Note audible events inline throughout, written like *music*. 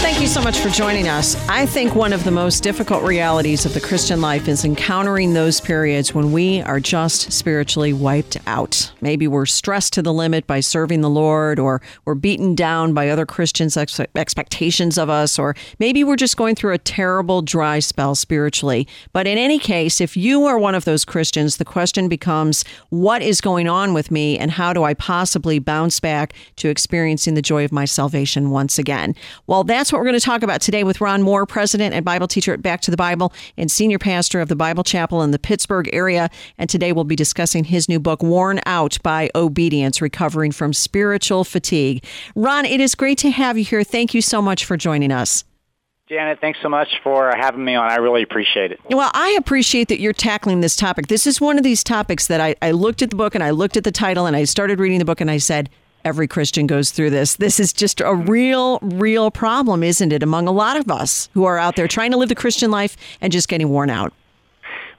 Thank you so much for joining us. I think one of the most difficult realities of the Christian life is encountering those periods when we are just spiritually wiped out. Maybe we're stressed to the limit by serving the Lord, or we're beaten down by other Christians' ex- expectations of us, or maybe we're just going through a terrible dry spell spiritually. But in any case, if you are one of those Christians, the question becomes what is going on with me, and how do I possibly bounce back to experiencing the joy of my salvation once again? Well, that's that's what we're going to talk about today with Ron Moore, president and Bible teacher at Back to the Bible and senior pastor of the Bible Chapel in the Pittsburgh area. And today we'll be discussing his new book, Worn Out by Obedience Recovering from Spiritual Fatigue. Ron, it is great to have you here. Thank you so much for joining us. Janet, thanks so much for having me on. I really appreciate it. Well, I appreciate that you're tackling this topic. This is one of these topics that I, I looked at the book and I looked at the title and I started reading the book and I said, every Christian goes through this. This is just a real, real problem, isn't it, among a lot of us who are out there trying to live the Christian life and just getting worn out?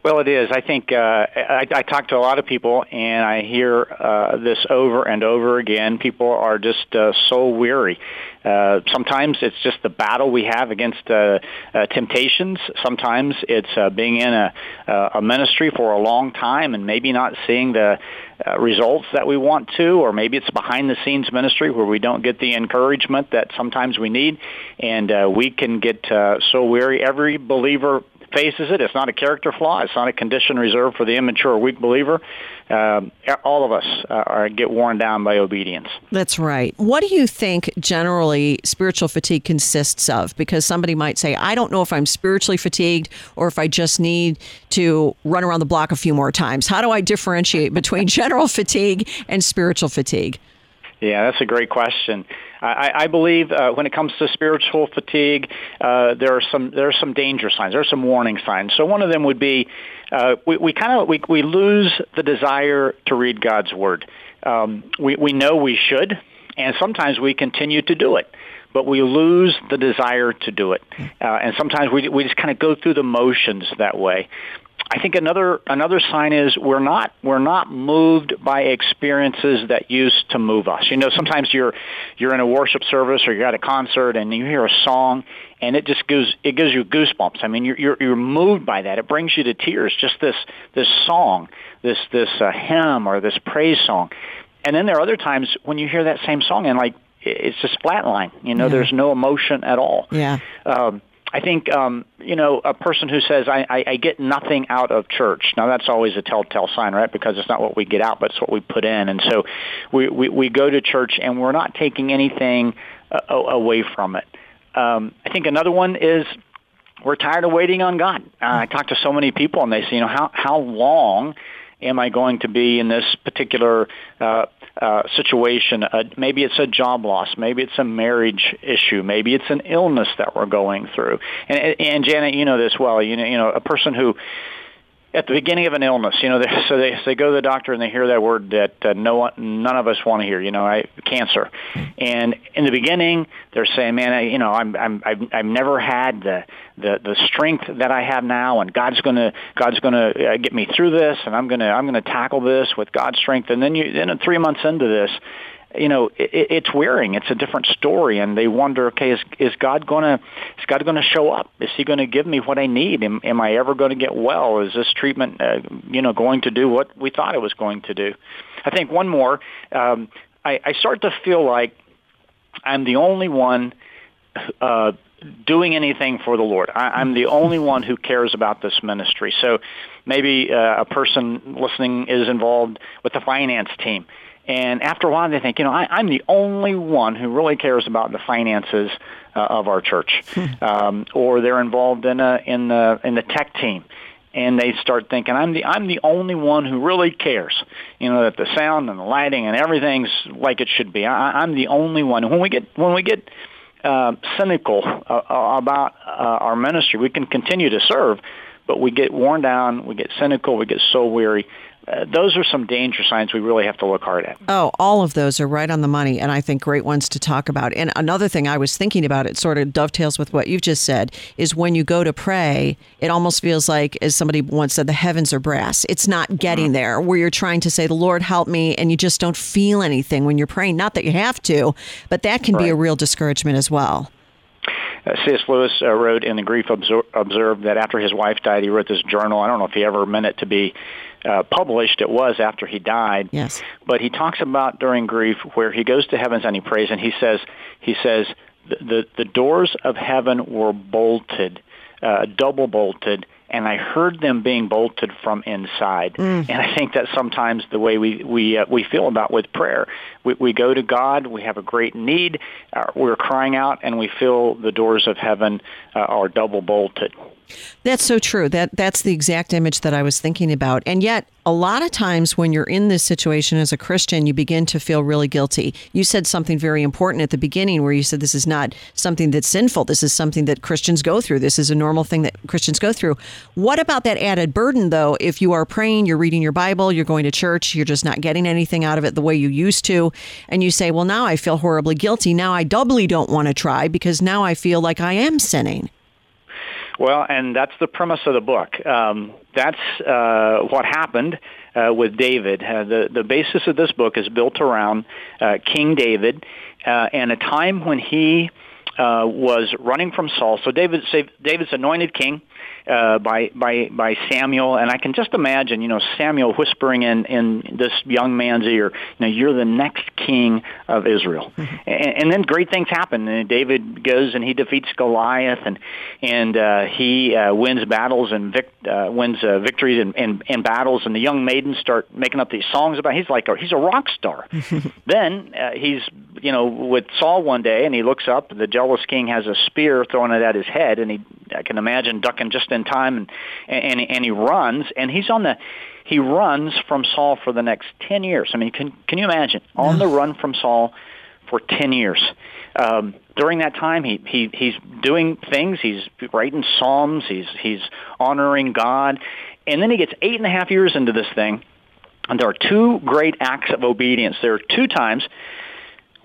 Well, it is. I think uh, I, I talk to a lot of people, and I hear uh, this over and over again. People are just uh, so weary. Uh, sometimes it's just the battle we have against uh, uh, temptations. Sometimes it's uh, being in a, uh, a ministry for a long time and maybe not seeing the uh, results that we want to, or maybe it's behind the scenes ministry where we don't get the encouragement that sometimes we need, and uh, we can get uh, so weary. Every believer faces it. It's not a character flaw. It's not a condition reserved for the immature, weak believer. Uh, all of us uh, are, get worn down by obedience. That's right. What do you think generally spiritual fatigue consists of? Because somebody might say, I don't know if I'm spiritually fatigued or if I just need to run around the block a few more times. How do I differentiate between *laughs* general fatigue and spiritual fatigue? Yeah, that's a great question. I, I believe uh, when it comes to spiritual fatigue, uh, there are some there are some danger signs. There are some warning signs. So one of them would be uh, we, we kind of we, we lose the desire to read God's word. Um, we we know we should, and sometimes we continue to do it but we lose the desire to do it. Uh, and sometimes we, we just kind of go through the motions that way. I think another another sign is we're not we're not moved by experiences that used to move us. You know, sometimes you're you're in a worship service or you're at a concert and you hear a song and it just gives it gives you goosebumps. I mean, you're you're, you're moved by that. It brings you to tears. Just this this song, this this uh, hymn or this praise song. And then there are other times when you hear that same song and like it's just flatline. You know, yeah. there's no emotion at all. Yeah. Um, I think um, you know a person who says I, I, I get nothing out of church. Now that's always a telltale sign, right? Because it's not what we get out, but it's what we put in. And so we we, we go to church and we're not taking anything uh, away from it. Um, I think another one is we're tired of waiting on God. Uh, I talk to so many people and they say, you know, how how long am I going to be in this particular uh, uh, situation. Uh, maybe it's a job loss. Maybe it's a marriage issue. Maybe it's an illness that we're going through. And, and Janet, you know this well. You know, you know, a person who at the beginning of an illness, you know, they, so they so they go to the doctor and they hear that word that uh, no one, none of us want to hear. You know, I, cancer. And in the beginning, they're saying, "Man, I, you know, I'm I'm I've, I've never had the the the strength that I have now, and God's gonna God's gonna uh, get me through this, and I'm gonna I'm gonna tackle this with God's strength." And then you then three months into this, you know, it, it's wearing. It's a different story, and they wonder, okay, is is God gonna is God gonna show up? Is He gonna give me what I need? Am, am I ever going to get well? Is this treatment, uh, you know, going to do what we thought it was going to do? I think one more. Um, I, I start to feel like I'm the only one. Uh, doing anything for the Lord. I, I'm the only one who cares about this ministry. So maybe uh, a person listening is involved with the finance team And after a while, they think, you know, I, I'm the only one who really cares about the finances uh, of our church, um, or they're involved in a in the in the tech team, and they start thinking, I'm the I'm the only one who really cares. You know that the sound and the lighting and everything's like it should be. I, I'm the only one. when we get when we get uh, cynical uh, uh, about uh, our ministry, we can continue to serve, but we get worn down, we get cynical, we get so weary uh, those are some danger signs we really have to look hard at. Oh, all of those are right on the money, and I think great ones to talk about. And another thing I was thinking about, it sort of dovetails with what you've just said, is when you go to pray, it almost feels like, as somebody once said, the heavens are brass. It's not getting mm-hmm. there, where you're trying to say, the Lord help me, and you just don't feel anything when you're praying. Not that you have to, but that can right. be a real discouragement as well. Uh, C.S. Lewis uh, wrote in the Grief Obser- Observed that after his wife died, he wrote this journal. I don't know if he ever meant it to be uh, published. It was after he died. Yes. But he talks about during grief where he goes to heavens and he prays, and he says, he says, the the, the doors of heaven were bolted, uh, double bolted, and I heard them being bolted from inside. Mm. And I think that's sometimes the way we we uh, we feel about with prayer. We, we go to God, we have a great need, uh, we're crying out, and we feel the doors of heaven uh, are double bolted. That's so true. That that's the exact image that I was thinking about. And yet, a lot of times when you're in this situation as a Christian, you begin to feel really guilty. You said something very important at the beginning where you said this is not something that's sinful. This is something that Christians go through. This is a normal thing that Christians go through. What about that added burden though? If you are praying, you're reading your Bible, you're going to church, you're just not getting anything out of it the way you used to, and you say, "Well, now I feel horribly guilty. Now I doubly don't want to try because now I feel like I am sinning." Well, and that's the premise of the book. Um, that's uh, what happened uh, with David. Uh, the the basis of this book is built around uh, King David uh, and a time when he uh, was running from Saul. So David, David's anointed king uh, by by by Samuel, and I can just imagine, you know, Samuel whispering in in this young man's ear, you know, you're the next king of Israel, mm-hmm. and, and then great things happen. And David goes and he defeats Goliath, and and uh, he uh, wins battles and vic- uh, wins uh, victories in, in in battles, and the young maidens start making up these songs about. He's like a, he's a rock star. *laughs* then uh, he's you know with Saul one day, and he looks up. The jealous king has a spear thrown it at his head, and he I can imagine ducking just in time, and and and he runs, and he's on the he runs from Saul for the next ten years. I mean, can can you imagine on the run from Saul for ten years? Um, during that time, he, he he's doing things. He's writing psalms. He's he's honoring God, and then he gets eight and a half years into this thing, and there are two great acts of obedience. There are two times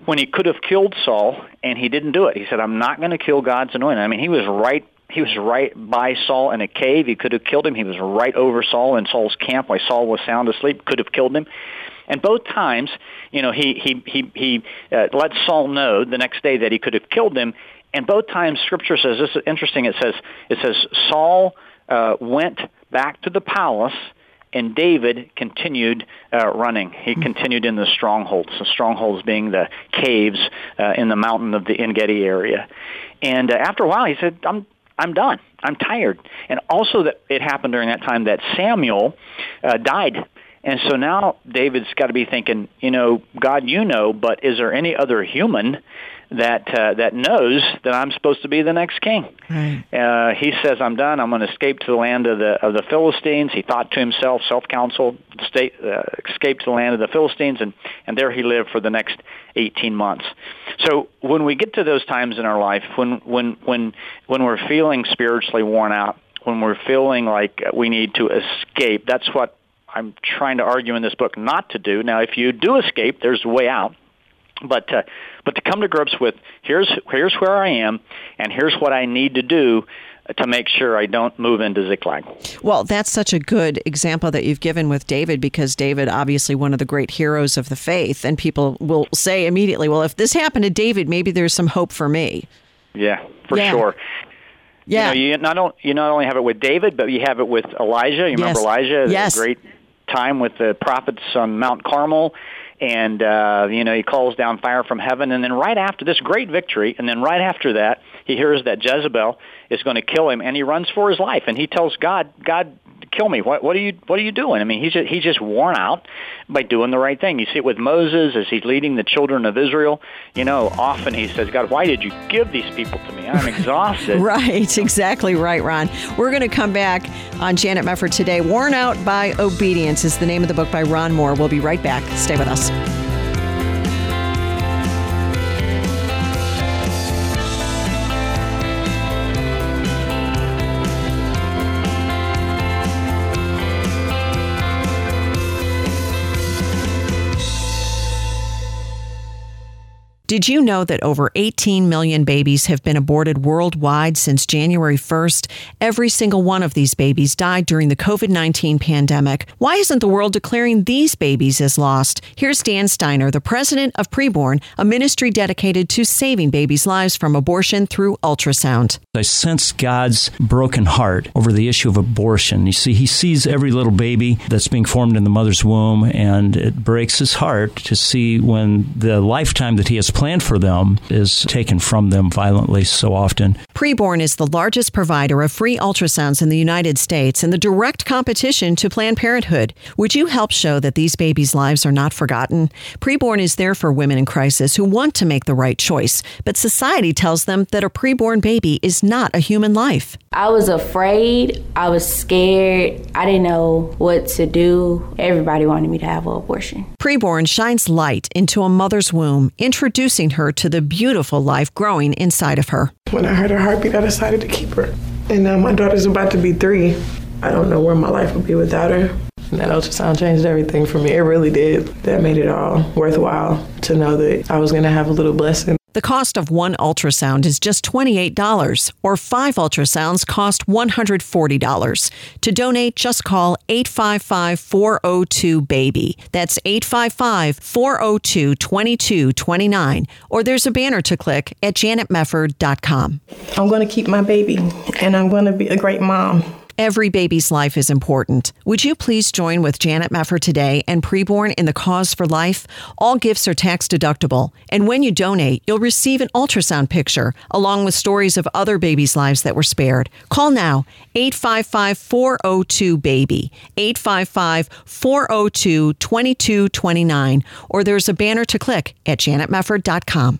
when he could have killed Saul, and he didn't do it. He said, "I'm not going to kill God's anointed." I mean, he was right he was right by Saul in a cave. He could have killed him. He was right over Saul in Saul's camp while Saul was sound asleep. Could have killed him. And both times, you know, he he he he uh, let Saul know the next day that he could have killed him. And both times, Scripture says this is interesting. It says it says Saul uh, went back to the palace and David continued uh, running. He hmm. continued in the strongholds, the strongholds being the caves uh, in the mountain of the Engedi area. And uh, after a while, he said, "I'm I'm done. I'm tired. And also that it happened during that time that Samuel uh, died. And so now David's got to be thinking, you know, God, you know, but is there any other human that uh, that knows that I'm supposed to be the next king. Right. Uh, he says, "I'm done. I'm going to escape to the land of the of the Philistines." He thought to himself, self-counsel, state, uh, escape to the land of the Philistines, and and there he lived for the next 18 months. So when we get to those times in our life, when when when when we're feeling spiritually worn out, when we're feeling like we need to escape, that's what I'm trying to argue in this book not to do. Now, if you do escape, there's a way out but uh, but to come to grips with here's here's where I am and here's what I need to do to make sure I don't move into Ziklag. Well, that's such a good example that you've given with David because David, obviously one of the great heroes of the faith, and people will say immediately, "Well, if this happened to David, maybe there's some hope for me." Yeah, for yeah. sure. Yeah, you, know, you not only you not only have it with David, but you have it with Elijah. You yes. remember Elijah? Yes. great time with the prophets on Mount Carmel and uh, you know he calls down fire from heaven, and then right after this great victory, and then right after that, he hears that Jezebel is going to kill him, and he runs for his life, and he tells God, God, kill me. What, what are you What are you doing? I mean, he's just, he's just worn out by doing the right thing. You see it with Moses as he's leading the children of Israel. You know, often he says, "God, why did you give these people to me? I'm *laughs* exhausted." right, *laughs* exactly right, Ron. We're going to come back on Janet Mefford today. Worn out by obedience is the name of the book by Ron Moore. We'll be right back. Stay with us. Did you know that over 18 million babies have been aborted worldwide since January 1st? Every single one of these babies died during the COVID 19 pandemic. Why isn't the world declaring these babies as lost? Here's Dan Steiner, the president of Preborn, a ministry dedicated to saving babies' lives from abortion through ultrasound. I sense God's broken heart over the issue of abortion. You see, he sees every little baby that's being formed in the mother's womb, and it breaks his heart to see when the lifetime that he has planned for them is taken from them violently so often. Preborn is the largest provider of free ultrasounds in the United States and the direct competition to Planned Parenthood. Would you help show that these babies' lives are not forgotten? Preborn is there for women in crisis who want to make the right choice, but society tells them that a preborn baby is not a human life. I was afraid. I was scared. I didn't know what to do. Everybody wanted me to have an abortion. Preborn shines light into a mother's womb, introducing her to the beautiful life growing inside of her. When I heard her heartbeat, I decided to keep her. And now my daughter's about to be three. I don't know where my life would be without her. And that ultrasound changed everything for me. It really did. That made it all worthwhile to know that I was going to have a little blessing. The cost of one ultrasound is just $28, or five ultrasounds cost $140. To donate, just call 855 402 BABY. That's 855 402 2229. Or there's a banner to click at janetmefford.com. I'm going to keep my baby, and I'm going to be a great mom. Every baby's life is important. Would you please join with Janet Mefford today and Preborn in the Cause for Life? All gifts are tax deductible, and when you donate, you'll receive an ultrasound picture along with stories of other babies' lives that were spared. Call now 855 402 BABY, 855 402 2229, or there's a banner to click at janetmefford.com.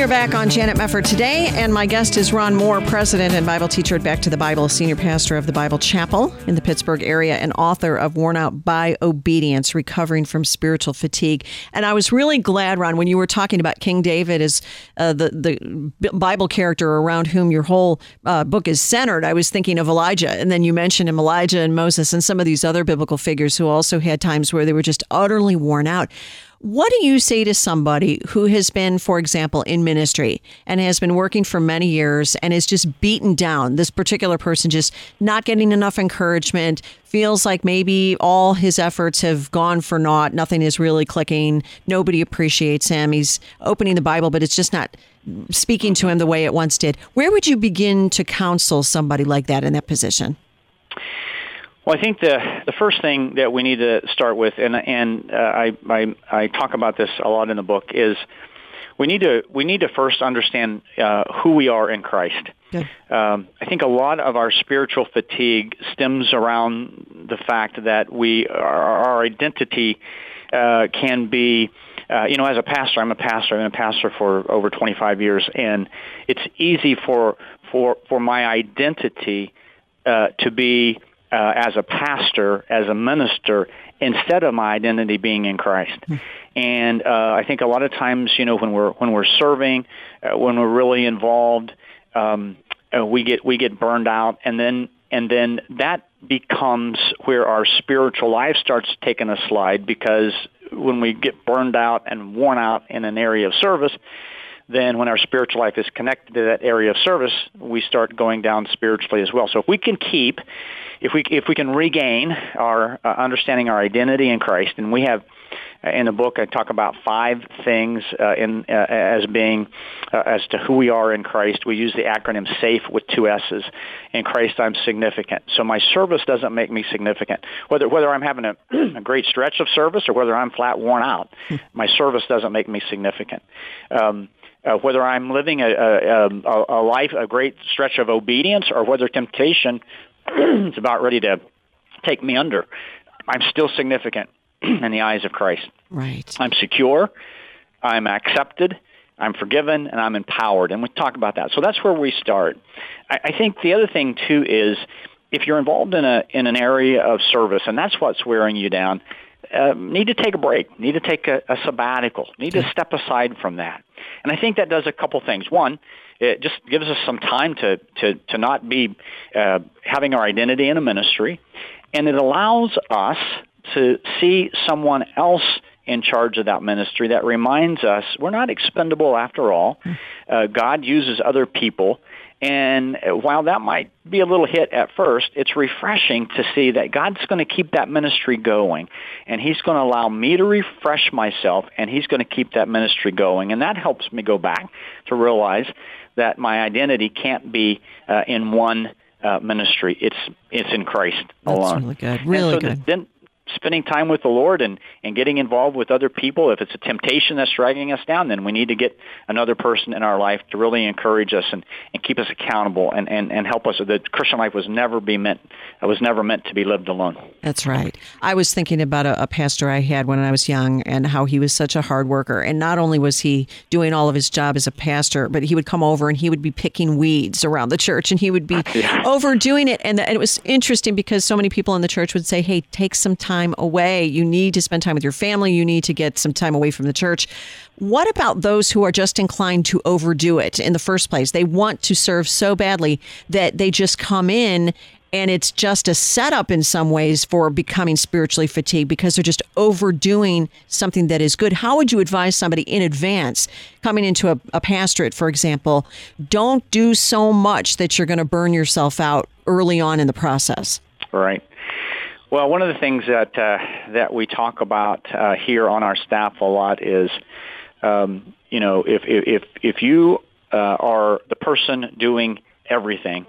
We are back on Janet Mefford today, and my guest is Ron Moore, president and Bible teacher at Back to the Bible, senior pastor of the Bible Chapel in the Pittsburgh area, and author of Worn Out by Obedience Recovering from Spiritual Fatigue. And I was really glad, Ron, when you were talking about King David as uh, the, the Bible character around whom your whole uh, book is centered. I was thinking of Elijah, and then you mentioned him, Elijah and Moses, and some of these other biblical figures who also had times where they were just utterly worn out. What do you say to somebody who has been, for example, in ministry and has been working for many years and is just beaten down? This particular person just not getting enough encouragement, feels like maybe all his efforts have gone for naught. Nothing is really clicking. Nobody appreciates him. He's opening the Bible, but it's just not speaking to him the way it once did. Where would you begin to counsel somebody like that in that position? Well, I think the the first thing that we need to start with, and and uh, I, I I talk about this a lot in the book, is we need to we need to first understand uh, who we are in Christ. Um, I think a lot of our spiritual fatigue stems around the fact that we our, our identity uh, can be. Uh, you know, as a pastor, I'm a pastor. I've been a pastor for over 25 years, and it's easy for for for my identity uh, to be uh, as a pastor, as a minister, instead of my identity being in Christ. And uh, I think a lot of times, you know, when we're when we're serving, uh, when we're really involved, um, uh, we get we get burned out, and then and then that becomes where our spiritual life starts taking a slide because when we get burned out and worn out in an area of service, then when our spiritual life is connected to that area of service, we start going down spiritually as well. So if we can keep if we if we can regain our uh, understanding our identity in Christ, and we have in the book, I talk about five things uh, in uh, as being uh, as to who we are in Christ. We use the acronym SAFE with two S's. In Christ, I'm significant. So my service doesn't make me significant. Whether whether I'm having a, *clears throat* a great stretch of service or whether I'm flat worn out, *laughs* my service doesn't make me significant. Um, uh, whether I'm living a, a, a, a life, a great stretch of obedience, or whether temptation *clears throat* is about ready to take me under, I'm still significant *clears throat* in the eyes of Christ. Right. I'm secure. I'm accepted. I'm forgiven, and I'm empowered. And we talk about that. So that's where we start. I, I think the other thing too is if you're involved in a in an area of service, and that's what's wearing you down. Uh, need to take a break, need to take a, a sabbatical, need to step aside from that. And I think that does a couple things. One, it just gives us some time to, to, to not be uh, having our identity in a ministry, and it allows us to see someone else in charge of that ministry that reminds us we're not expendable after all. Uh, God uses other people. And while that might be a little hit at first, it's refreshing to see that God's going to keep that ministry going. And He's going to allow me to refresh myself, and He's going to keep that ministry going. And that helps me go back to realize that my identity can't be uh, in one uh, ministry. It's it's in Christ That's alone. really good. Really so good. Then spending time with the Lord and, and getting involved with other people. If it's a temptation that's dragging us down, then we need to get another person in our life to really encourage us and, and keep us accountable and, and, and help us. The Christian life was never be meant it was never meant to be lived alone. That's right. I was thinking about a, a pastor I had when I was young and how he was such a hard worker. And not only was he doing all of his job as a pastor, but he would come over and he would be picking weeds around the church and he would be *laughs* overdoing it. And, and it was interesting because so many people in the church would say, hey, take some time away. You need to spend time with your family. You need to get some time away from the church. What about those who are just inclined to overdo it in the first place? They want to serve so badly that they just come in and it's just a setup in some ways for becoming spiritually fatigued because they're just overdoing something that is good. How would you advise somebody in advance coming into a, a pastorate, for example? Don't do so much that you're going to burn yourself out early on in the process. Right. Well, one of the things that uh, that we talk about uh, here on our staff a lot is, um, you know, if if if you uh, are the person doing everything,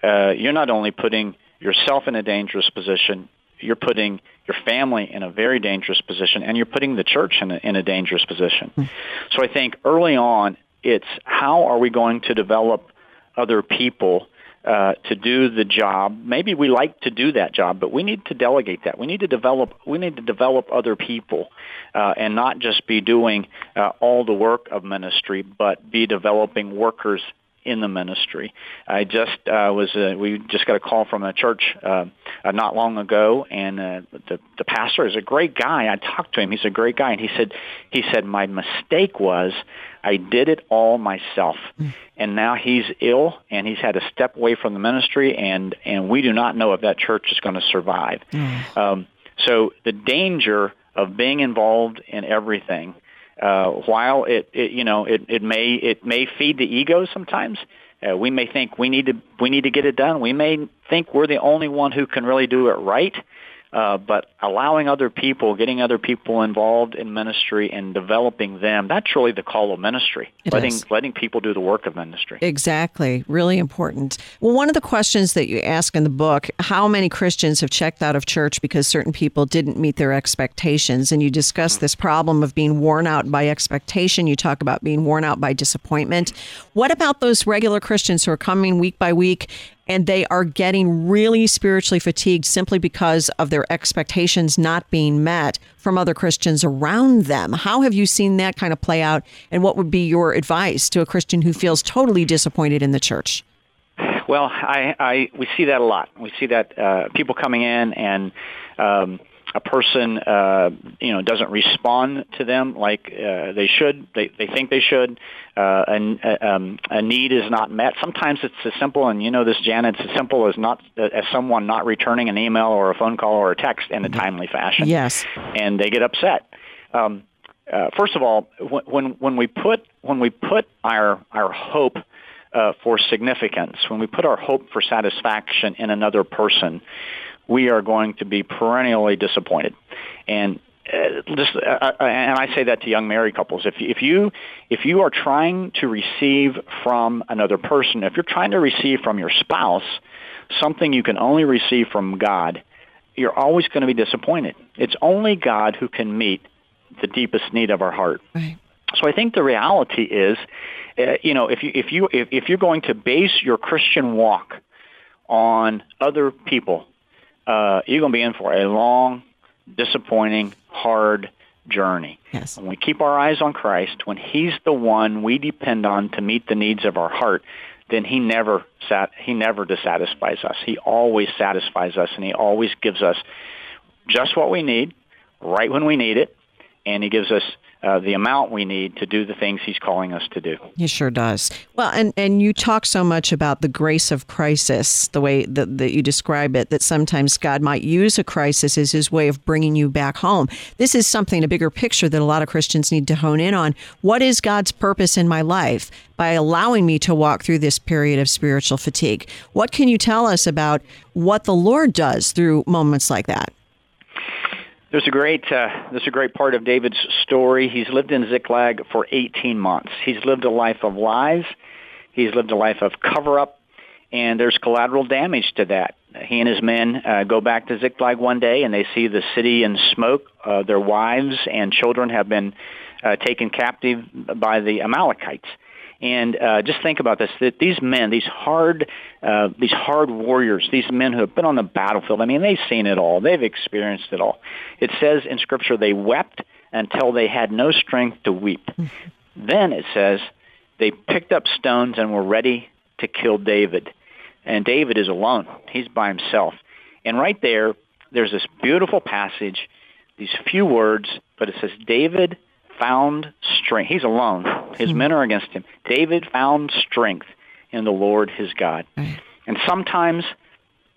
uh, you're not only putting yourself in a dangerous position, you're putting your family in a very dangerous position, and you're putting the church in a, in a dangerous position. So I think early on, it's how are we going to develop other people uh, to do the job. Maybe we like to do that job, but we need to delegate that. We need to develop. We need to develop other people, uh, and not just be doing uh, all the work of ministry, but be developing workers in the ministry. I just uh, was uh, we just got a call from a church uh, uh, not long ago, and uh, the the pastor is a great guy. I talked to him; he's a great guy, and he said he said my mistake was I did it all myself, and now he's ill, and he's had to step away from the ministry, and and we do not know if that church is going to survive. Um, so the danger of being involved in everything uh, while it, it you know it, it may it may feed the ego sometimes uh, we may think we need to we need to get it done. We may think we're the only one who can really do it right uh, but allowing other people, getting other people involved in ministry and developing them, that's really the call of ministry. It letting is. letting people do the work of ministry. Exactly. Really important. Well, one of the questions that you ask in the book, how many Christians have checked out of church because certain people didn't meet their expectations? And you discuss this problem of being worn out by expectation. You talk about being worn out by disappointment. What about those regular Christians who are coming week by week and they are getting really spiritually fatigued simply because of their expectations not being met from other Christians around them. How have you seen that kind of play out? And what would be your advice to a Christian who feels totally disappointed in the church? Well, I, I we see that a lot. We see that uh, people coming in and um, a person uh, you know doesn't respond to them like uh, they should. They they think they should. Uh, and uh, um, a need is not met. Sometimes it's as simple, and you know this, Janet. It's as simple as not as someone not returning an email or a phone call or a text in a timely fashion. Yes. and they get upset. Um, uh, first of all, when, when when we put when we put our our hope uh, for significance, when we put our hope for satisfaction in another person, we are going to be perennially disappointed. And uh, just, uh, uh, and I say that to young married couples. If if you if you are trying to receive from another person, if you're trying to receive from your spouse something you can only receive from God, you're always going to be disappointed. It's only God who can meet the deepest need of our heart. Right. So I think the reality is, uh, you know, if you if you if, if you're going to base your Christian walk on other people, uh, you're going to be in for a long, disappointing, hard journey. Yes. When we keep our eyes on Christ, when He's the one we depend on to meet the needs of our heart, then He never sat, He never dissatisfies us. He always satisfies us, and He always gives us just what we need, right when we need it, and He gives us uh, the amount we need to do the things he's calling us to do. He sure does. Well, and, and you talk so much about the grace of crisis, the way that, that you describe it, that sometimes God might use a crisis as his way of bringing you back home. This is something, a bigger picture that a lot of Christians need to hone in on. What is God's purpose in my life by allowing me to walk through this period of spiritual fatigue? What can you tell us about what the Lord does through moments like that? There's a great uh, there's a great part of David's story. He's lived in Ziklag for 18 months. He's lived a life of lies. He's lived a life of cover up, and there's collateral damage to that. He and his men uh, go back to Ziklag one day, and they see the city in smoke. Uh, their wives and children have been uh, taken captive by the Amalekites. And uh, just think about this: that these men, these hard, uh, these hard warriors, these men who have been on the battlefield. I mean, they've seen it all. They've experienced it all. It says in Scripture they wept until they had no strength to weep. then it says they picked up stones and were ready to kill David. And David is alone. He's by himself. And right there, there's this beautiful passage, these few words, but it says David found strength. He's alone. His mm-hmm. men are against him. David found strength in the Lord his God. Right. And sometimes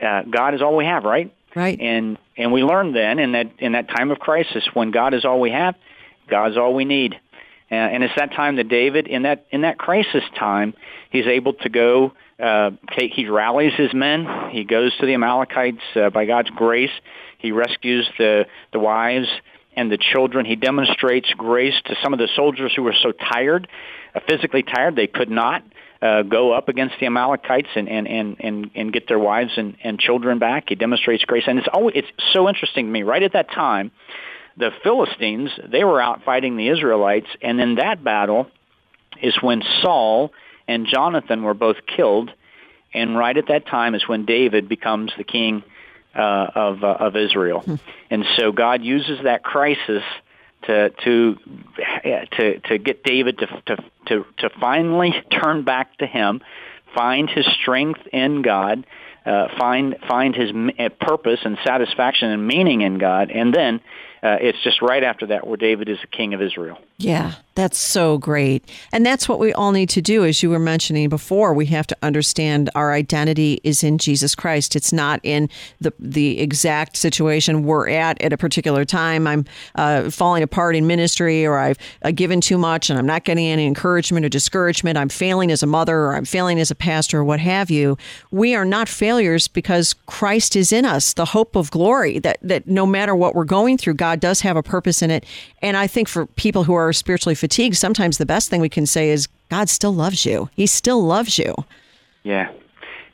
uh, God is all we have, right? Right. And and we learn then in that in that time of crisis when God is all we have, God's all we need. Uh, and it's that time that David in that in that crisis time, he's able to go uh, take. He rallies his men. He goes to the Amalekites uh, by God's grace. He rescues the the wives and the children. He demonstrates grace to some of the soldiers who were so tired, uh, physically tired, they could not uh, go up against the Amalekites and, and, and, and, and get their wives and, and children back. He demonstrates grace. And it's, always, it's so interesting to me. Right at that time, the Philistines, they were out fighting the Israelites. And in that battle is when Saul and Jonathan were both killed. And right at that time is when David becomes the king uh, of uh, of Israel, hmm. and so God uses that crisis to to to to get David to to to, to finally turn back to Him, find his strength in God, uh, find find his uh, purpose and satisfaction and meaning in God, and then uh, it's just right after that where David is the king of Israel. Yeah, that's so great. And that's what we all need to do. As you were mentioning before, we have to understand our identity is in Jesus Christ. It's not in the, the exact situation we're at at a particular time. I'm uh, falling apart in ministry or I've uh, given too much and I'm not getting any encouragement or discouragement. I'm failing as a mother or I'm failing as a pastor or what have you. We are not failures because Christ is in us, the hope of glory, that, that no matter what we're going through, God God does have a purpose in it. And I think for people who are spiritually fatigued, sometimes the best thing we can say is God still loves you. He still loves you. Yeah.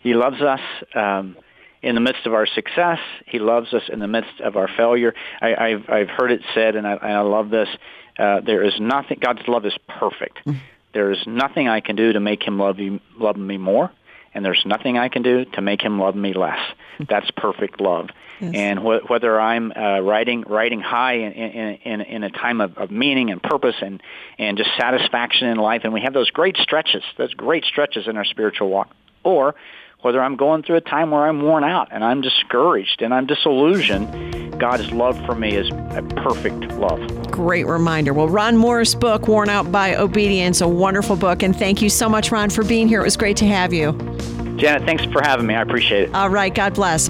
He loves us um, in the midst of our success. He loves us in the midst of our failure. I, have I've heard it said, and I, I love this. Uh, there is nothing. God's love is perfect. Mm-hmm. There is nothing I can do to make Him love you, love me more, and there's nothing I can do to make Him love me less. That's perfect love. Yes. And wh- whether I'm uh, riding riding high in, in, in, in a time of, of meaning and purpose and, and just satisfaction in life, and we have those great stretches, those great stretches in our spiritual walk, or whether I'm going through a time where I'm worn out and I'm discouraged and I'm disillusioned, God's love for me is a perfect love. Great reminder. Well, Ron Moore's book, Worn Out by Obedience, a wonderful book. And thank you so much, Ron, for being here. It was great to have you. Janet, thanks for having me. I appreciate it. All right. God bless.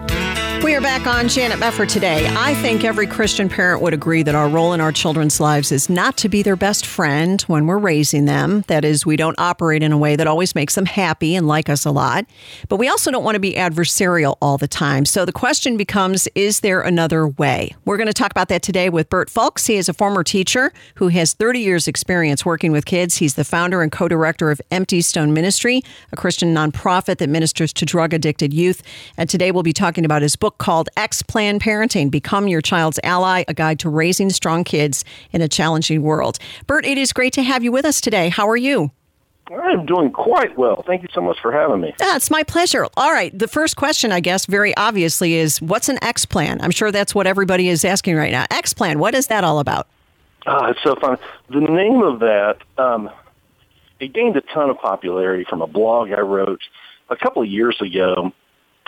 We are back on Janet Mefford today. I think every Christian parent would agree that our role in our children's lives is not to be their best friend when we're raising them. That is, we don't operate in a way that always makes them happy and like us a lot. But we also don't want to be adversarial all the time. So the question becomes is there another way? We're going to talk about that today with Bert Fulks. He is a former teacher who has 30 years' experience working with kids. He's the founder and co director of Empty Stone Ministry, a Christian nonprofit that ministers to drug addicted youth. And today we'll be talking about his book book called X Plan Parenting Become Your Child's Ally, a guide to raising strong kids in a challenging world. Bert, it is great to have you with us today. How are you? I'm doing quite well. Thank you so much for having me. It's my pleasure. All right. The first question, I guess, very obviously is what's an X plan? I'm sure that's what everybody is asking right now. X plan, what is that all about? Oh, it's so fun. The name of that, um, it gained a ton of popularity from a blog I wrote a couple of years ago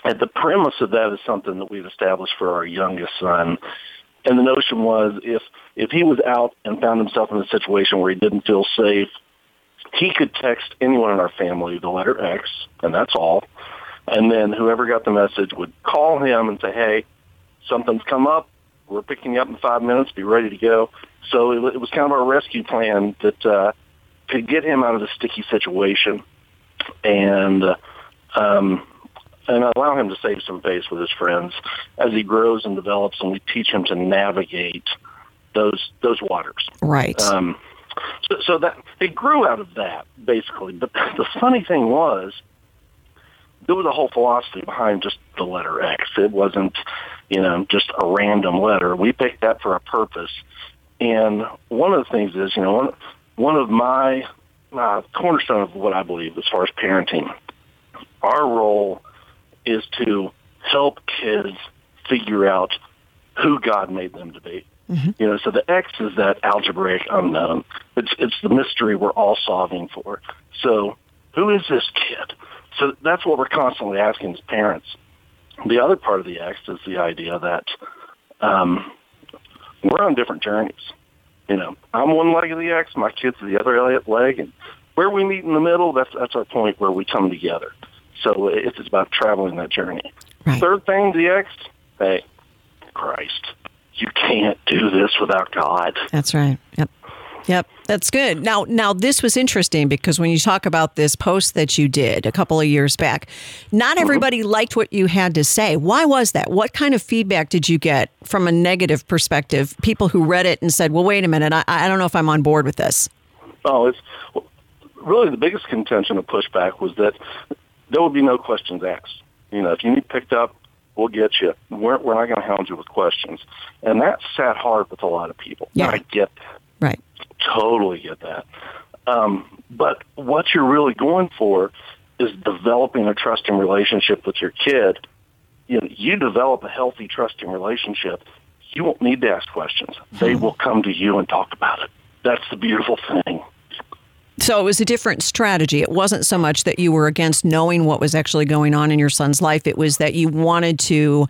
and the premise of that is something that we've established for our youngest son. And the notion was if if he was out and found himself in a situation where he didn't feel safe, he could text anyone in our family the letter X, and that's all. And then whoever got the message would call him and say, "Hey, something's come up. We're picking you up in five minutes. Be ready to go." So it, it was kind of our rescue plan that uh, could get him out of the sticky situation, and uh, um, and allow him to save some face with his friends as he grows and develops, and we teach him to navigate those those waters. Right. Um, so, so that it grew out of that basically. But *laughs* the funny thing was, there was a whole philosophy behind just the letter X. It wasn't, you know, just a random letter. We picked that for a purpose. And one of the things is, you know, one one of my uh, cornerstone of what I believe as far as parenting, our role is to help kids figure out who God made them to be. Mm-hmm. You know, so the X is that algebraic unknown. It's it's the mystery we're all solving for. So who is this kid? So that's what we're constantly asking as parents. The other part of the X is the idea that um, we're on different journeys. You know, I'm one leg of the X, my kid's are the other leg, and where we meet in the middle, that's that's our point where we come together. So it's about traveling that journey. Right. Third thing, the X, hey, Christ. You can't do this without God. That's right. Yep. Yep, that's good. Now, now this was interesting because when you talk about this post that you did a couple of years back, not mm-hmm. everybody mm-hmm. liked what you had to say. Why was that? What kind of feedback did you get from a negative perspective? People who read it and said, "Well, wait a minute, I, I don't know if I'm on board with this." Oh, it's really the biggest contention of pushback was that there will be no questions asked. You know, if you need picked up, we'll get you. We're, we're not going to hound you with questions. And that sat hard with a lot of people. Yeah. I get that. Right. Totally get that. Um, but what you're really going for is developing a trusting relationship with your kid. You know, you develop a healthy, trusting relationship. You won't need to ask questions. They hmm. will come to you and talk about it. That's the beautiful thing. So it was a different strategy. It wasn't so much that you were against knowing what was actually going on in your son's life. It was that you wanted to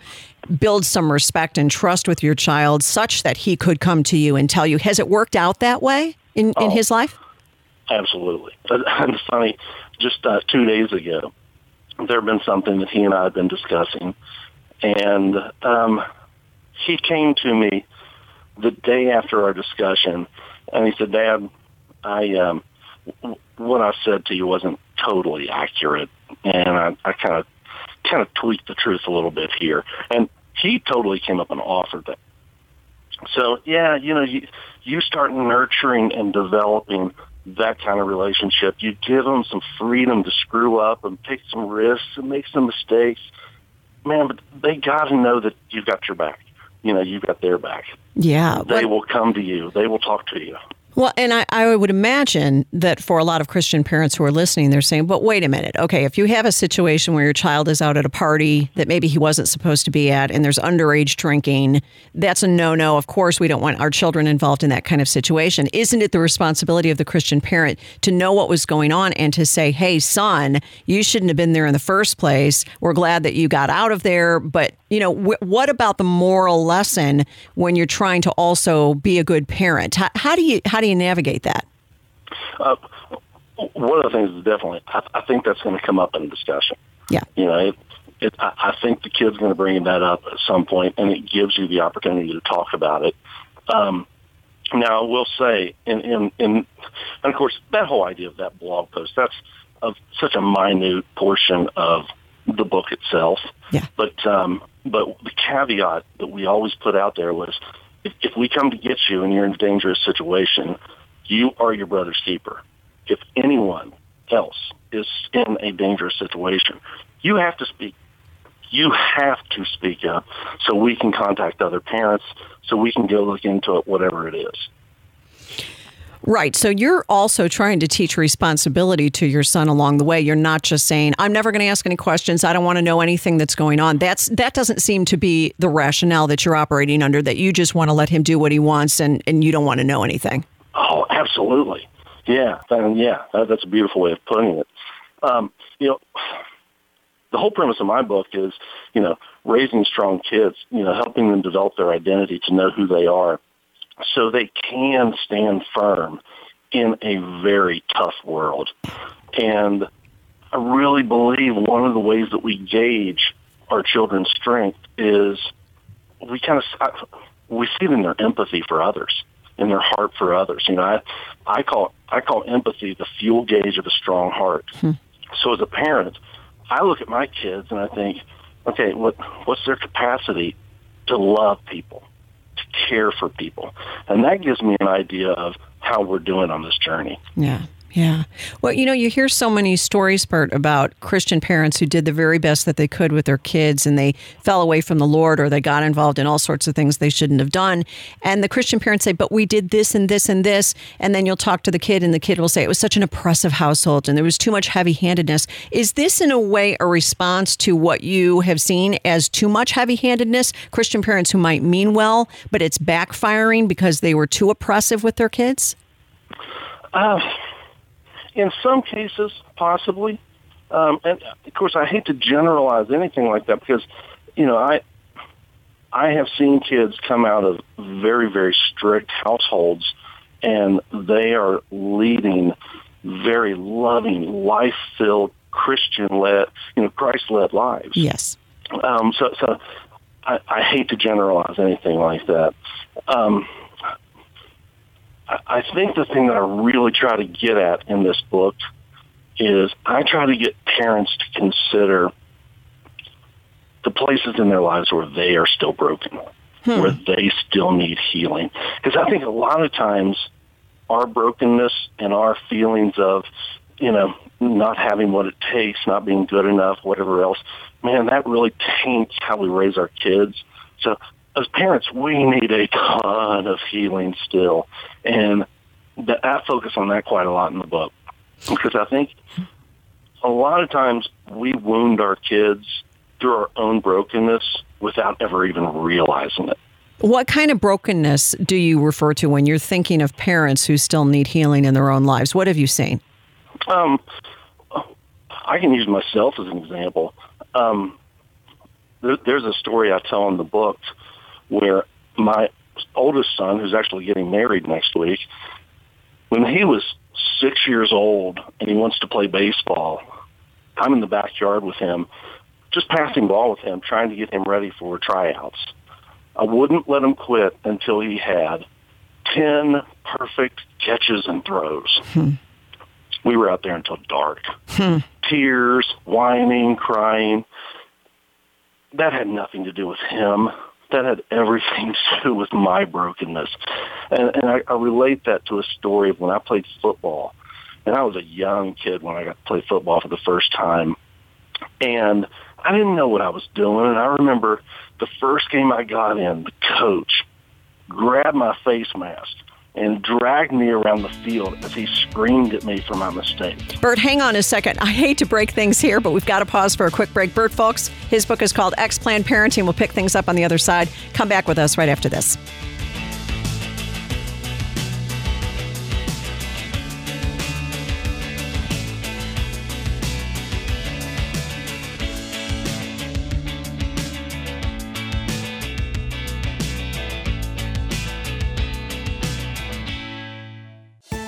build some respect and trust with your child such that he could come to you and tell you. Has it worked out that way in, oh, in his life? Absolutely. *laughs* And funny, just uh, two days ago, there had been something that he and I had been discussing. And um, he came to me the day after our discussion, and he said, Dad, I um, what I said to you wasn't totally accurate, and I, I kind of kind of tweaked the truth a little bit here. And he totally came up and offered that. So yeah, you know, you you start nurturing and developing that kind of relationship. You give them some freedom to screw up and take some risks and make some mistakes. Man, but they got to know that you've got your back. You know, you've got their back. Yeah. They will come to you. They will talk to you. Well, and I, I, would imagine that for a lot of Christian parents who are listening, they're saying, but wait a minute. Okay, if you have a situation where your child is out at a party that maybe he wasn't supposed to be at and there's underage drinking, that's a no no. Of course, we don't want our children involved in that kind of situation. Isn't it the responsibility of the Christian parent to know what was going on and to say, hey, son, you shouldn't have been there in the first place. We're glad that you got out of there. But, you know, wh- what about the moral lesson when you're trying to also be a good parent? How, how do you, how do you navigate that? Uh, one of the things is definitely, I, I think that's going to come up in the discussion. Yeah. You know, it, it, I, I think the kid's going to bring that up at some point, and it gives you the opportunity to talk about it. Um, now, I will say, in, in, in, and of course, that whole idea of that blog post, that's of such a minute portion of the book itself. Yeah. But, um, but the caveat that we always put out there was, if, we come to get you and you're in a dangerous situation, you are your brother's keeper. If anyone else is in a dangerous situation, you have to speak. You have to speak up so we can contact other parents, so we can go look into it, whatever it is. Right. So you're also trying to teach responsibility to your son along the way. You're not just saying, "I'm never going to ask any questions. I don't want to know anything that's going on." That's that doesn't seem to be the rationale that you're operating under. That you just want to let him do what he wants, and and you don't want to know anything. Oh, absolutely. Yeah, and yeah, that, that's a beautiful way of putting it. Um, you know, the whole premise of my book is, you know, raising strong kids. You know, helping them develop their identity to know who they are so they can stand firm in a very tough world. And I really believe one of the ways that we gauge our children's strength is we kind of we see it in their empathy for others, in their heart for others. You know, I I call I call empathy the fuel gauge of a strong heart. Hmm. So as a parent, I look at my kids and I think, okay, what what's their capacity to love people? To care for people. And that gives me an idea of how we're doing on this journey. Yeah. Yeah. Well, you know, you hear so many stories, Bert, about Christian parents who did the very best that they could with their kids and they fell away from the Lord or they got involved in all sorts of things they shouldn't have done. And the Christian parents say, but we did this and this and this. And then you'll talk to the kid and the kid will say, it was such an oppressive household and there was too much heavy handedness. Is this, in a way, a response to what you have seen as too much heavy handedness? Christian parents who might mean well, but it's backfiring because they were too oppressive with their kids? Uh, in some cases, possibly. Um, and of course, I hate to generalize anything like that because, you know, I I have seen kids come out of very very strict households, and they are leading very loving, life filled, Christian led, you know, Christ led lives. Yes. Um, so, so I, I hate to generalize anything like that. Um, I think the thing that I really try to get at in this book is I try to get parents to consider the places in their lives where they are still broken, hmm. where they still need healing. Because I think a lot of times our brokenness and our feelings of, you know, not having what it takes, not being good enough, whatever else, man, that really taints how we raise our kids. So as parents, we need a ton of healing still, and I focus on that quite a lot in the book because I think a lot of times we wound our kids through our own brokenness without ever even realizing it. What kind of brokenness do you refer to when you're thinking of parents who still need healing in their own lives? What have you seen? Um, I can use myself as an example. Um, there, there's a story I tell in the book where my oldest son, who's actually getting married next week, when he was six years old and he wants to play baseball, I'm in the backyard with him, just passing ball with him, trying to get him ready for tryouts. I wouldn't let him quit until he had 10 perfect catches and throws. Hmm. We were out there until dark. Hmm. Tears, whining, crying. That had nothing to do with him that had everything *laughs* to do with my brokenness. And, and I, I relate that to a story of when I played football. And I was a young kid when I got to play football for the first time. And I didn't know what I was doing. And I remember the first game I got in, the coach grabbed my face mask, and dragged me around the field as he screamed at me for my mistake. Bert, hang on a second. I hate to break things here, but we've got to pause for a quick break. Bert Fulks, his book is called X Plan Parenting. We'll pick things up on the other side. Come back with us right after this.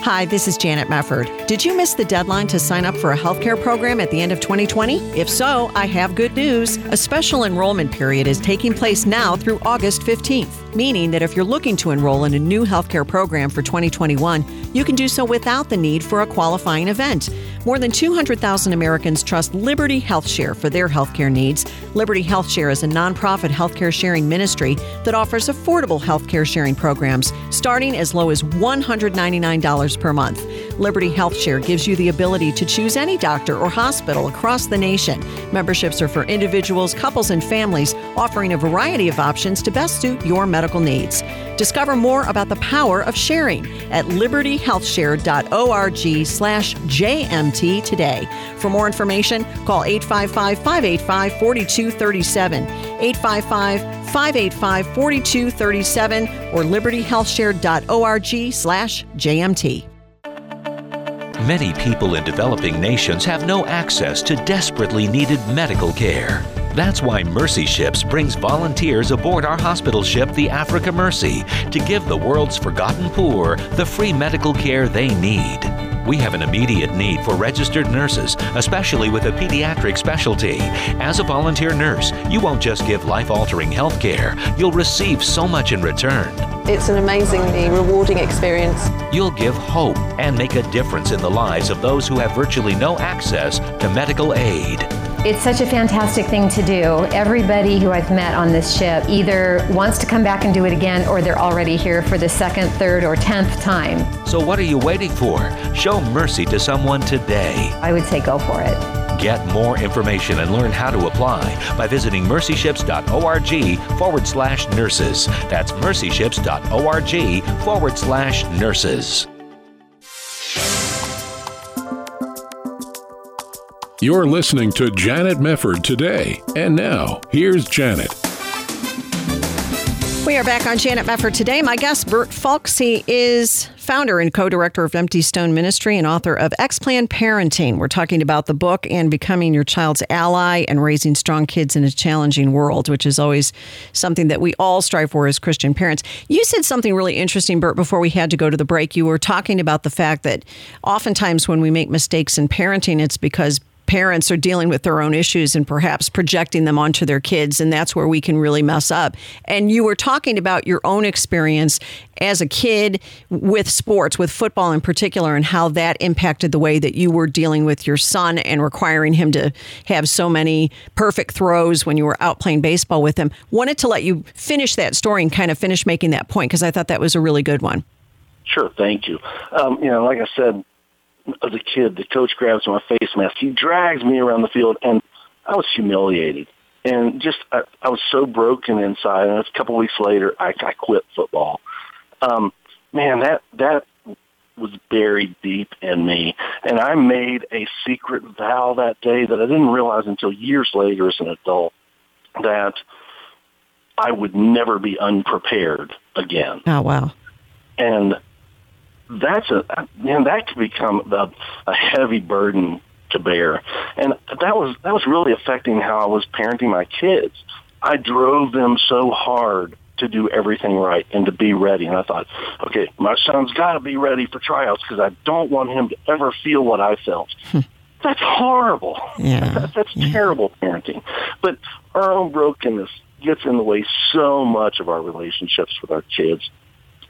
Hi, this is Janet Mefford. Did you miss the deadline to sign up for a healthcare program at the end of 2020? If so, I have good news. A special enrollment period is taking place now through August 15th, meaning that if you're looking to enroll in a new healthcare program for 2021, you can do so without the need for a qualifying event. More than 200,000 Americans trust Liberty HealthShare for their healthcare needs. Liberty HealthShare is a nonprofit healthcare sharing ministry that offers affordable healthcare sharing programs starting as low as $199 per month. Liberty HealthShare gives you the ability to choose any doctor or hospital across the nation. Memberships are for individuals, couples, and families, offering a variety of options to best suit your medical needs. Discover more about the power of sharing at libertyhealthshare.org JMT today. For more information, call 855-585-4237, 855-585-4237, or libertyhealthshare.org slash JMT. Many people in developing nations have no access to desperately needed medical care. That's why Mercy Ships brings volunteers aboard our hospital ship, the Africa Mercy, to give the world's forgotten poor the free medical care they need. We have an immediate need for registered nurses, especially with a pediatric specialty. As a volunteer nurse, you won't just give life altering health care, you'll receive so much in return. It's an amazingly rewarding experience. You'll give hope and make a difference in the lives of those who have virtually no access to medical aid. It's such a fantastic thing to do. Everybody who I've met on this ship either wants to come back and do it again or they're already here for the second, third, or tenth time. So, what are you waiting for? Show mercy to someone today. I would say go for it. Get more information and learn how to apply by visiting mercyships.org forward slash nurses. That's mercyships.org forward slash nurses. You're listening to Janet Mefford today. And now, here's Janet. We are back on Janet Mefford today. My guest, Bert Fulks, he is founder and co-director of Empty Stone Ministry and author of X-Plan Parenting. We're talking about the book and becoming your child's ally and raising strong kids in a challenging world, which is always something that we all strive for as Christian parents. You said something really interesting, Bert, before we had to go to the break. You were talking about the fact that oftentimes when we make mistakes in parenting, it's because parents are dealing with their own issues and perhaps projecting them onto their kids and that's where we can really mess up. And you were talking about your own experience as a kid with sports with football in particular and how that impacted the way that you were dealing with your son and requiring him to have so many perfect throws when you were out playing baseball with him. Wanted to let you finish that story and kind of finish making that point because i thought that was a really good one. Sure, thank you. Um, you know, like I said, as a kid, the coach grabs my face mask. He drags me around the field, and I was humiliated. And just, I, I was so broken inside. And a couple weeks later, I, I quit football. Um, man, that that was buried deep in me. And I made a secret vow that day that I didn't realize until years later as an adult that I would never be unprepared again. Oh, wow. And that's a man that could become a, a heavy burden to bear. And that was that was really affecting how i was parenting my kids. I drove them so hard to do everything right and to be ready. And i thought okay my son's got to be ready for tryouts because i don't want him to ever feel what i felt. Hmm. That's horrible. Yeah. that, that's yeah. terrible parenting. But our own brokenness gets in the way so much of our relationships with our kids.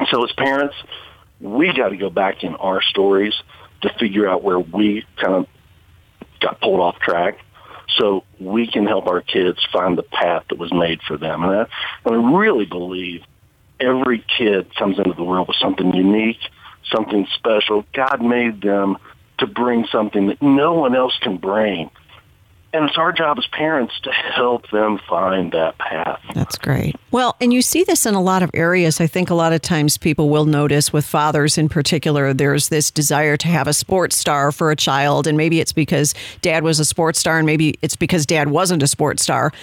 So as parents we got to go back in our stories to figure out where we kind of got pulled off track so we can help our kids find the path that was made for them. And I, and I really believe every kid comes into the world with something unique, something special. God made them to bring something that no one else can bring. And it's our job as parents to help them find that path. That's great. Well, and you see this in a lot of areas. I think a lot of times people will notice with fathers in particular, there's this desire to have a sports star for a child. And maybe it's because dad was a sports star, and maybe it's because dad wasn't a sports star.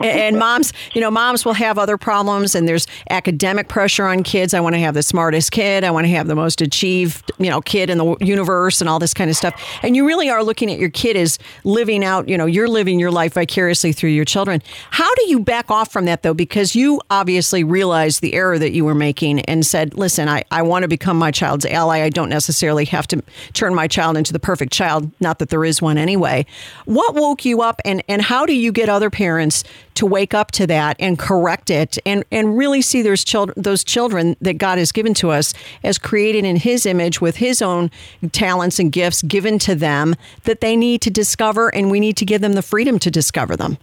and moms, you know, moms will have other problems, and there's academic pressure on kids. I want to have the smartest kid, I want to have the most achieved, you know, kid in the universe, and all this kind of stuff. And you really are looking at your kid as living out, you know, you're living your life vicariously through your children. How do you back off from that, though? Because you obviously realized the error that you were making and said, listen, I, I want to become my child's ally. I don't necessarily have to turn my child into the perfect child, not that there is one anyway. What woke you up, and, and how do you get other parents to wake up to that and correct it and, and really see those children, those children that God has given to us as created in His image with His own talents and gifts given to them that they need to discover, and we need to give them the freedom to discover them?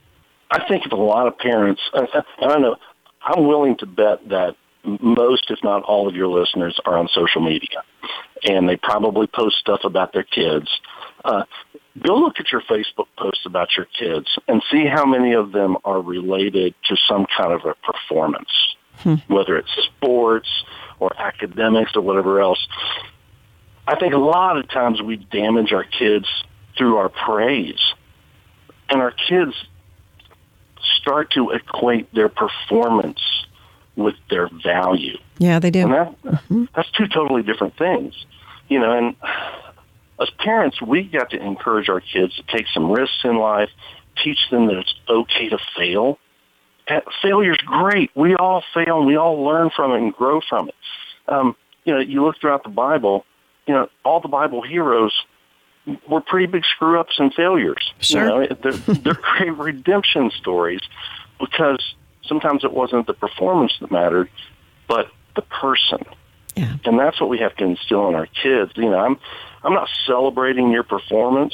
I think of a lot of parents, and I know, I'm willing to bet that most, if not all of your listeners are on social media and they probably post stuff about their kids. Uh, go look at your Facebook posts about your kids and see how many of them are related to some kind of a performance, hmm. whether it's sports or academics or whatever else. I think a lot of times we damage our kids through our praise. And our kids start to equate their performance with their value. Yeah, they do. And that, mm-hmm. that's two totally different things. You know, and as parents, we got to encourage our kids to take some risks in life, teach them that it's okay to fail. Failure's great. We all fail and we all learn from it and grow from it. Um, you know, you look throughout the Bible, you know, all the Bible heroes were pretty big screw ups and failures. Sure. You know, they're, they're *laughs* great redemption stories because sometimes it wasn't the performance that mattered, but the person. Yeah. And that's what we have to instill in our kids. You know, I'm I'm not celebrating your performance.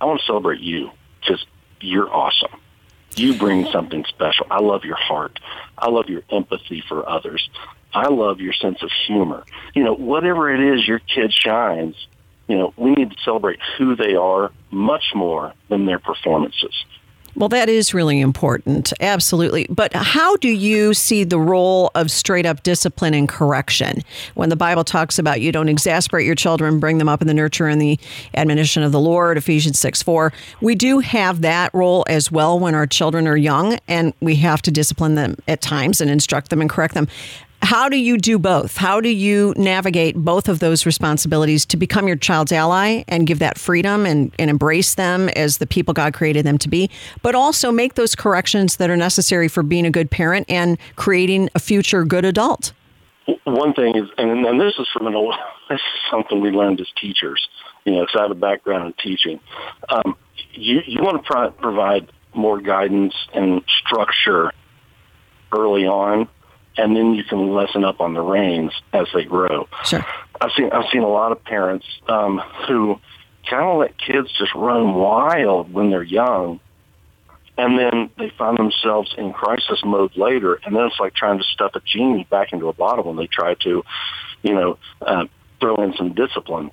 I want to celebrate you because you're awesome. You bring *laughs* something special. I love your heart. I love your empathy for others. I love your sense of humor. You know, whatever it is your kid shines, you know, we need to celebrate who they are much more than their performances. Well, that is really important. Absolutely. But how do you see the role of straight up discipline and correction when the Bible talks about you don't exasperate your children, bring them up in the nurture and the admonition of the Lord, Ephesians 6 4? We do have that role as well when our children are young, and we have to discipline them at times and instruct them and correct them. How do you do both? How do you navigate both of those responsibilities to become your child's ally and give that freedom and, and embrace them as the people God created them to be, but also make those corrections that are necessary for being a good parent and creating a future good adult? One thing is, and, and this is from an old, *laughs* this is something we learned as teachers, you know, because I have a background in teaching. Um, you, you want to pro- provide more guidance and structure early on and then you can lessen up on the reins as they grow. Sure. I've seen I've seen a lot of parents um, who kind of let kids just run wild when they're young, and then they find themselves in crisis mode later, and then it's like trying to stuff a genie back into a bottle when they try to, you know, uh, throw in some discipline.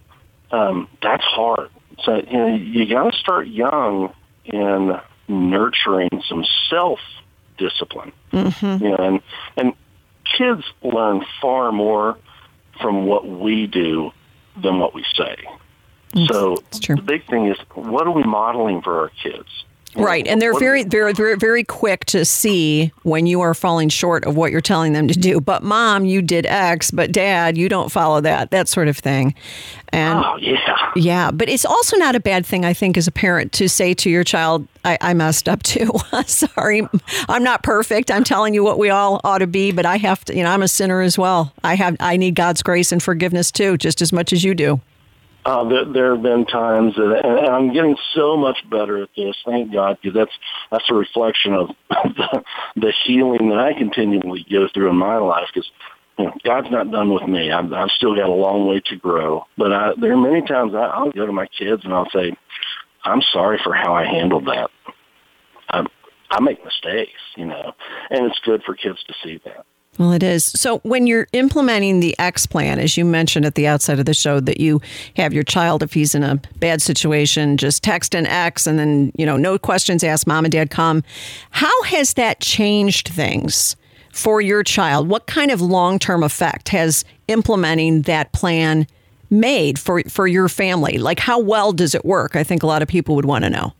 Um, that's hard. So you know, you got to start young in nurturing some self discipline. Mm-hmm. You know, and and kids learn far more from what we do than what we say. So the big thing is, what are we modeling for our kids? Right, and they're very, very, very, very quick to see when you are falling short of what you're telling them to do. But mom, you did X, but dad, you don't follow that, that sort of thing. And oh yeah, yeah. But it's also not a bad thing, I think, as a parent to say to your child, "I, I messed up too. *laughs* Sorry, I'm not perfect. I'm telling you what we all ought to be, but I have to. You know, I'm a sinner as well. I have, I need God's grace and forgiveness too, just as much as you do." Uh, there, there have been times that, and I'm getting so much better at this. Thank God, because that's that's a reflection of the, *laughs* the healing that I continually go through in my life. Because you know, God's not done with me. I've, I've still got a long way to grow. But I, there are many times I, I'll go to my kids and I'll say, "I'm sorry for how I handled that. I, I make mistakes, you know, and it's good for kids to see that." Well, it is. So when you're implementing the X plan, as you mentioned at the outset of the show, that you have your child, if he's in a bad situation, just text an X and then, you know, no questions asked, mom and dad come. How has that changed things for your child? What kind of long term effect has implementing that plan made for, for your family? Like, how well does it work? I think a lot of people would want to know.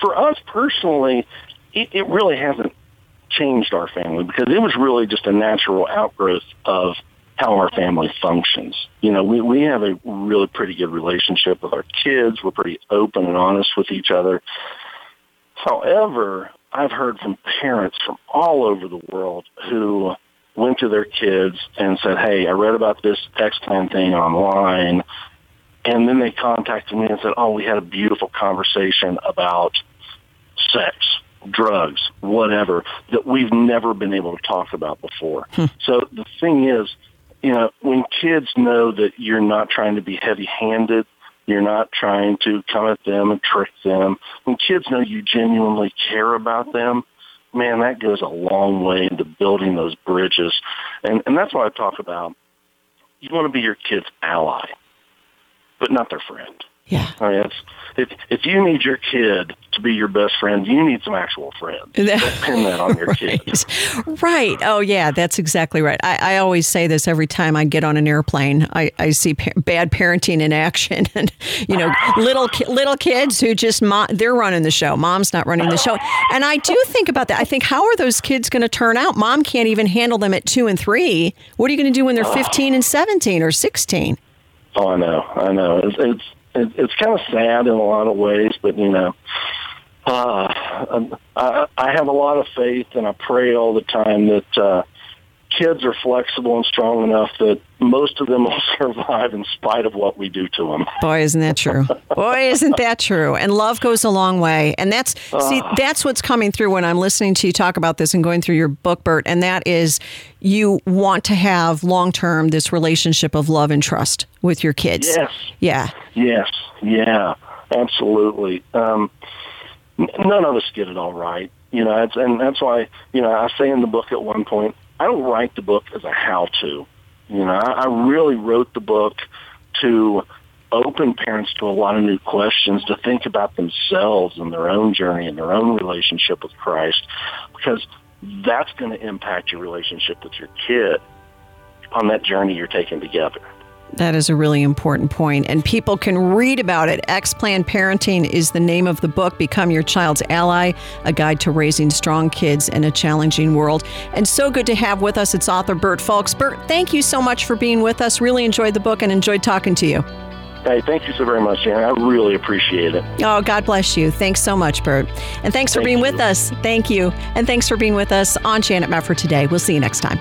For us personally, it, it really hasn't changed our family because it was really just a natural outgrowth of how our family functions. You know, we, we have a really pretty good relationship with our kids. We're pretty open and honest with each other. However, I've heard from parents from all over the world who went to their kids and said, hey, I read about this X Plan thing online. And then they contacted me and said, oh, we had a beautiful conversation about sex drugs, whatever, that we've never been able to talk about before. Hmm. So the thing is, you know, when kids know that you're not trying to be heavy-handed, you're not trying to come at them and trick them, when kids know you genuinely care about them, man, that goes a long way into building those bridges. And, and that's why I talk about you want to be your kid's ally, but not their friend. Yeah. I mean, if, if you need your kid to be your best friend, you need some actual friends. *laughs* Don't pin that on your right. kid. Right. Oh, yeah, that's exactly right. I, I always say this every time I get on an airplane. I, I see pa- bad parenting in action, *laughs* and you know, little little kids who just mo- they're running the show. Mom's not running the show, and I do think about that. I think how are those kids going to turn out? Mom can't even handle them at two and three. What are you going to do when they're ah. fifteen and seventeen or sixteen? Oh, I know, I know. It's, it's it, it's kind of sad in a lot of ways, but you know, uh, I, I have a lot of faith, and I pray all the time that uh, kids are flexible and strong enough that most of them will *laughs* survive in spite of what we do to them. Boy, isn't that true? Boy, isn't that true? And love goes a long way. And that's see, that's what's coming through when I'm listening to you talk about this and going through your book, Bert. And that is you want to have long term this relationship of love and trust with your kids. Yes. Yeah. Yes. Yeah. Absolutely. Um, none of us get it all right. You know, and that's why, you know, I say in the book at one point, I don't write the book as a how-to. You know, I, I really wrote the book to open parents to a lot of new questions, to think about themselves and their own journey and their own relationship with Christ, because that's going to impact your relationship with your kid on that journey you're taking together. That is a really important point, and people can read about it. X Plan Parenting is the name of the book. Become Your Child's Ally, a guide to raising strong kids in a challenging world. And so good to have with us its author, Bert Fulks. Bert, thank you so much for being with us. Really enjoyed the book and enjoyed talking to you. Hey, thank you so very much, Jan. I really appreciate it. Oh, God bless you. Thanks so much, Bert. And thanks for thank being you. with us. Thank you. And thanks for being with us on Janet Mefford today. We'll see you next time.